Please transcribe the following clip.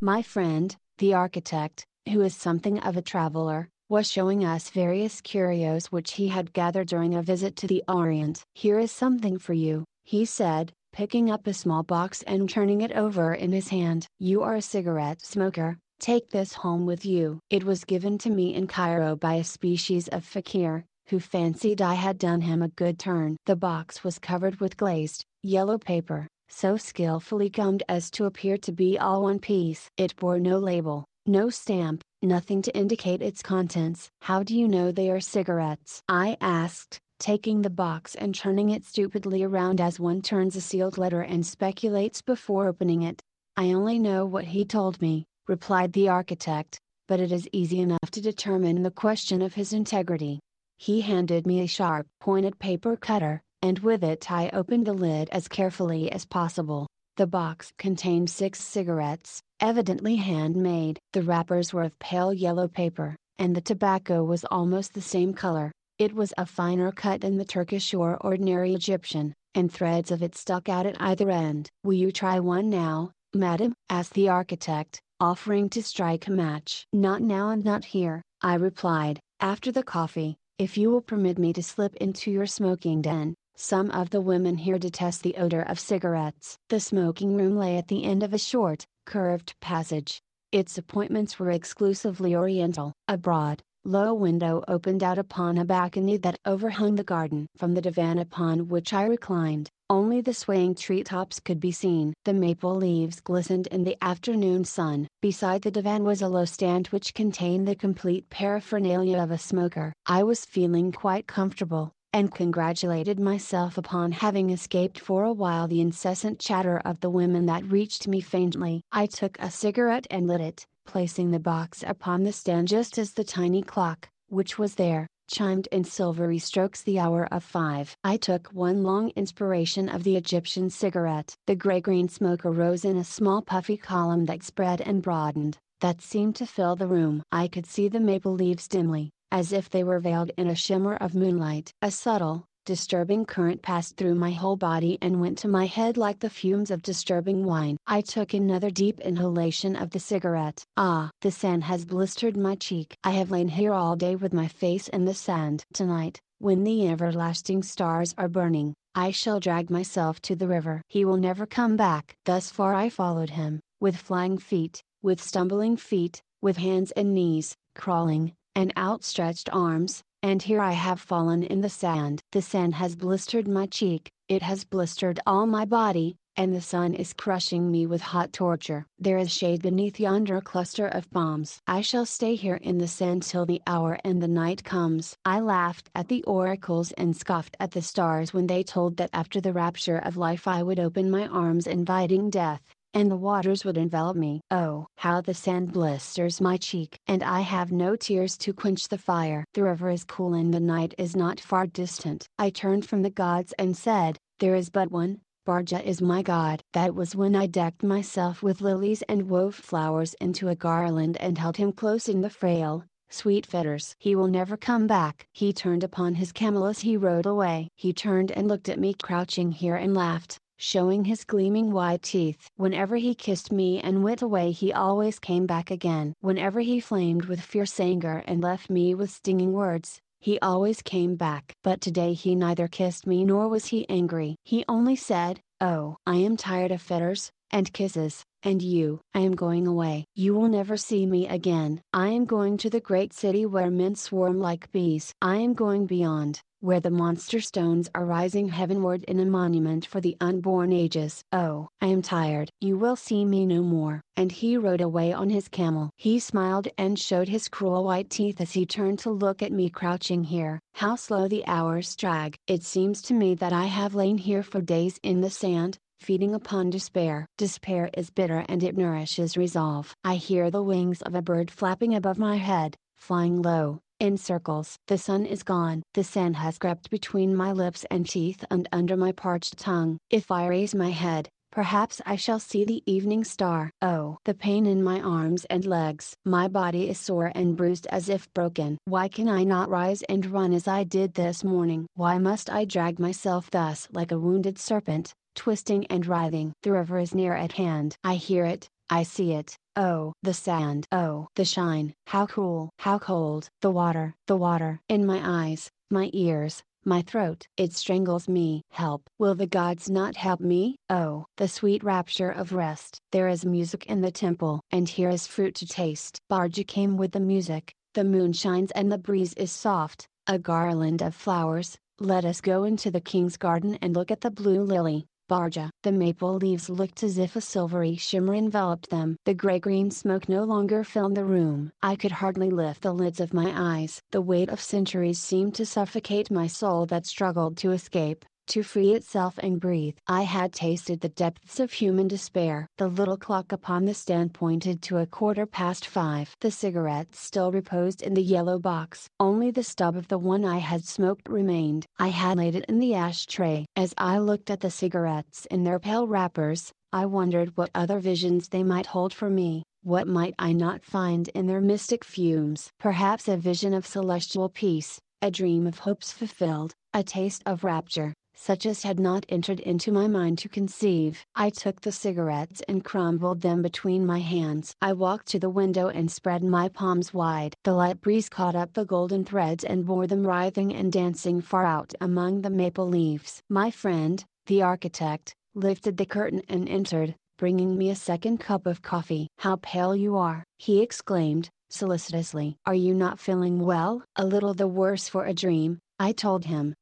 My friend, the architect, who is something of a traveler, was showing us various curios which he had gathered during a visit to the Orient. Here is something for you, he said, picking up a small box and turning it over in his hand. You are a cigarette smoker, take this home with you. It was given to me in Cairo by a species of fakir, who fancied I had done him a good turn. The box was covered with glazed, yellow paper, so skillfully gummed as to appear to be all one piece. It bore no label, no stamp, nothing to indicate its contents. How do you know they are cigarettes? I asked, taking the box and turning it stupidly around as one turns a sealed letter and speculates before opening it. I only know what he told me, replied the architect, but it is easy enough to determine the question of his integrity. He handed me a sharp pointed paper cutter, and with it I opened the lid as carefully as possible. The box contained six cigarettes, evidently handmade. The wrappers were of pale yellow paper, and the tobacco was almost the same color. It was a finer cut than the Turkish or ordinary Egyptian, and threads of it stuck out at either end. Will you try one now, madam? asked the architect, offering to strike a match. Not now and not here, I replied, after the coffee, if you will permit me to slip into your smoking den. Some of the women here detest the odor of cigarettes. The smoking room lay at the end of a short, curved passage. Its appointments were exclusively oriental. A broad, low window opened out upon a balcony that overhung the garden. From the divan upon which I reclined, only the swaying treetops could be seen. The maple leaves glistened in the afternoon sun. Beside the divan was a low stand which contained the complete paraphernalia of a smoker. I was feeling quite comfortable, and congratulated myself upon having escaped for a while the incessant chatter of the women that reached me faintly. I took a cigarette and lit it, placing the box upon the stand just as the tiny clock, which was there, chimed in silvery strokes the hour of five. I took one long inspiration of the Egyptian cigarette. The gray-green smoke arose in a small puffy column that spread and broadened, that seemed to fill the room. I could see the maple leaves dimly, as if they were veiled in a shimmer of moonlight. A subtle, disturbing current passed through my whole body and went to my head like the fumes of disturbing wine. I took another deep inhalation of the cigarette. Ah! The sand has blistered my cheek. I have lain here all day with my face in the sand. Tonight, when the everlasting stars are burning, I shall drag myself to the river. He will never come back. Thus far I followed him, with flying feet, with stumbling feet, with hands and knees, crawling, and outstretched arms, and here I have fallen in the sand. The sand has blistered my cheek, it has blistered all my body, and the sun is crushing me with hot torture. There is shade beneath yonder cluster of palms. I shall stay here in the sand till the hour and the night comes. I laughed at the oracles and scoffed at the stars when they told that after the rapture of life I would open my arms inviting death and the waters would envelop me. Oh, how the sand blisters my cheek! And I have no tears to quench the fire. The river is cool and the night is not far distant. I turned from the gods and said, There is but one, Bardja is my god. That was when I decked myself with lilies and wove flowers into a garland and held him close in the frail, sweet fetters. He will never come back. He turned upon his camel as he rode away. He turned and looked at me crouching here and laughed showing his gleaming white teeth. Whenever he kissed me and went away he always came back again. Whenever he flamed with fierce anger and left me with stinging words, he always came back. But today he neither kissed me nor was he angry. He only said, Oh, I am tired of fetters, and kisses, and you. I am going away. You will never see me again. I am going to the great city where men swarm like bees. I am going beyond, where the monster stones are rising heavenward in a monument for the unborn ages. Oh, I am tired. You will see me no more. And he rode away on his camel. He smiled and showed his cruel white teeth as he turned to look at me crouching here. How slow the hours drag. It seems to me that I have lain here for days in the sand, feeding upon despair. Despair is bitter and it nourishes resolve. I hear the wings of a bird flapping above my head, flying low, in circles. The sun is gone. The sand has crept between my lips and teeth and under my parched tongue. If I raise my head, perhaps I shall see the evening star. Oh, the pain in my arms and legs. My body is sore and bruised as if broken. Why can I not rise and run as I did this morning? Why must I drag myself thus like a wounded serpent, twisting and writhing? The river is near at hand. I hear it, I see it, Oh, the sand. Oh, the shine. How cool. How cold. The water. The water. In my eyes, my ears, my throat. It strangles me. Help. Will the gods not help me? Oh, the sweet rapture of rest. There is music in the temple. And here is fruit to taste. Bardja came with the music, the moon shines and the breeze is soft, a garland of flowers, let us go into the king's garden and look at the blue lily. Bardja. The maple leaves looked as if a silvery shimmer enveloped them. The gray-green smoke no longer filled the room. I could hardly lift the lids of my eyes. The weight of centuries seemed to suffocate my soul that struggled to escape to free itself and breathe. I had tasted the depths of human despair. The little clock upon the stand pointed to a quarter past five. The cigarette still reposed in the yellow box. Only the stub of the one I had smoked remained. I had laid it in the ashtray. As I looked at the cigarettes in their pale wrappers, I wondered what other visions they might hold for me. What might I not find in their mystic fumes? Perhaps a vision of celestial peace, a dream of hopes fulfilled, a taste of rapture, such as had not entered into my mind to conceive. I took the cigarettes and crumbled them between my hands. I walked to the window and spread my palms wide. The light breeze caught up the golden threads and bore them writhing and dancing far out among the maple leaves. My friend, the architect, lifted the curtain and entered, bringing me a second cup of coffee. How pale you are, he exclaimed, solicitously. Are you not feeling well? A little the worse for a dream, I told him,